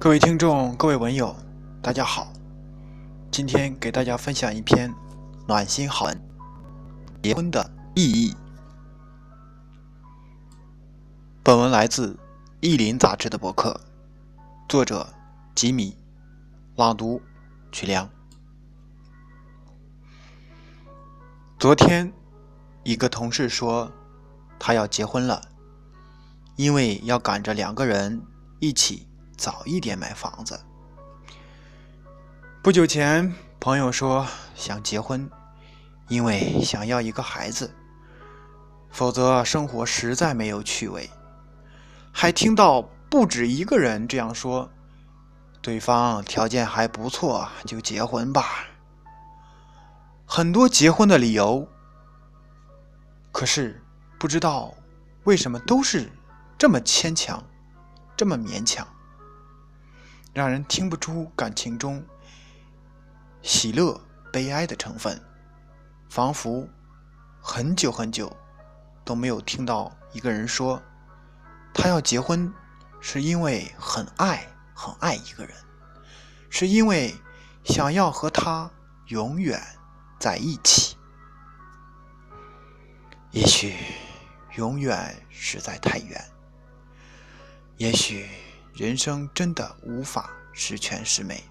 各位听众，各位文友，大家好。今天给大家分享一篇暖心好文：结婚的意义。本文来自《意林》杂志的博客，作者吉米，朗读曲良。昨天，一个同事说他要结婚了，因为要赶着两个人一起。早一点买房子。不久前，朋友说想结婚，因为想要一个孩子，否则生活实在没有趣味。还听到不止一个人这样说，对方条件还不错，就结婚吧。很多结婚的理由，可是不知道为什么都是这么牵强，这么勉强。让人听不出感情中喜乐、悲哀的成分，仿佛很久很久都没有听到一个人说他要结婚，是因为很爱、很爱一个人，是因为想要和他永远在一起。也许永远实在太远，也许。人生真的无法十全十美。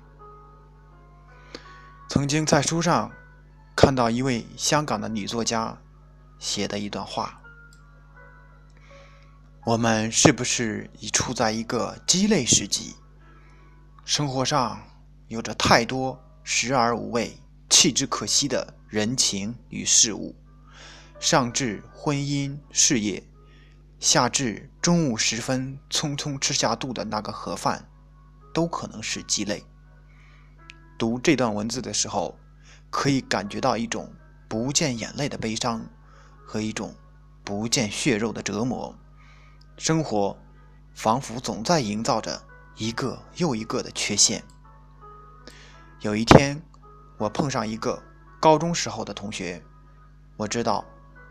曾经在书上看到一位香港的女作家写的一段话：“我们是不是已处在一个鸡肋时期？生活上有着太多食而无味、弃之可惜的人情与事物，上至婚姻事业。”下至中午时分匆匆吃下肚的那个盒饭，都可能是鸡肋。读这段文字的时候，可以感觉到一种不见眼泪的悲伤和一种不见血肉的折磨。生活仿佛总在营造着一个又一个的缺陷。有一天，我碰上一个高中时候的同学，我知道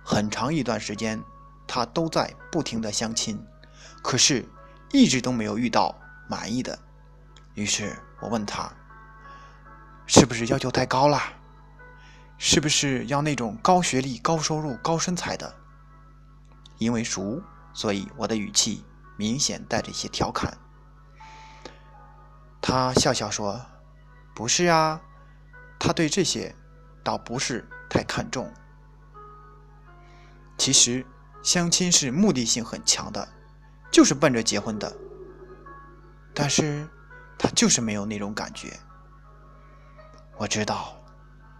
很长一段时间。他都在不停的相亲，可是一直都没有遇到满意的。于是我问他，是不是要求太高了？是不是要那种高学历、高收入、高身材的？因为熟，所以我的语气明显带着一些调侃。他笑笑说：“不是啊，他对这些倒不是太看重。其实。”相亲是目的性很强的，就是奔着结婚的。但是，他就是没有那种感觉。我知道，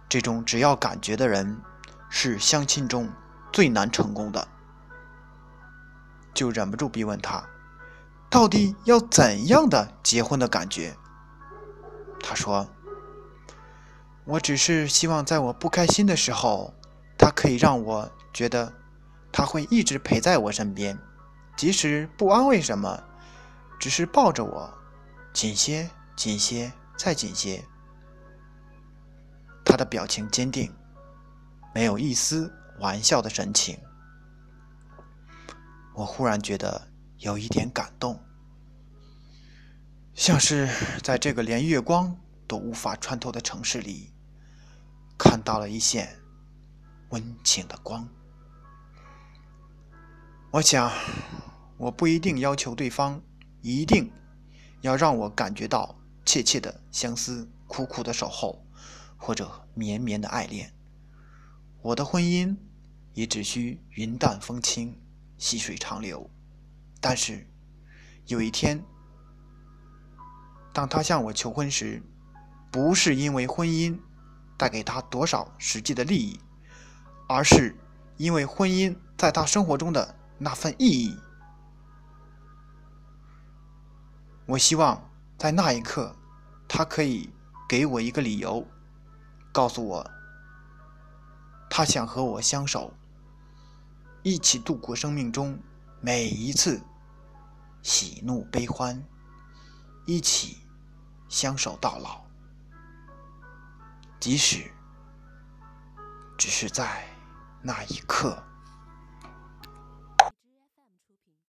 这种只要感觉的人，是相亲中最难成功的。就忍不住逼问他，到底要怎样的结婚的感觉？他说：“我只是希望在我不开心的时候，他可以让我觉得。”他会一直陪在我身边，即使不安慰什么，只是抱着我，紧些，紧些，再紧些。他的表情坚定，没有一丝玩笑的神情。我忽然觉得有一点感动，像是在这个连月光都无法穿透的城市里，看到了一线温情的光。我想，我不一定要求对方一定要让我感觉到切切的相思、苦苦的守候，或者绵绵的爱恋。我的婚姻也只需云淡风轻、细水长流。但是，有一天，当他向我求婚时，不是因为婚姻带给他多少实际的利益，而是因为婚姻在他生活中的。那份意义，我希望在那一刻，他可以给我一个理由，告诉我，他想和我相守，一起度过生命中每一次喜怒悲欢，一起相守到老，即使只是在那一刻。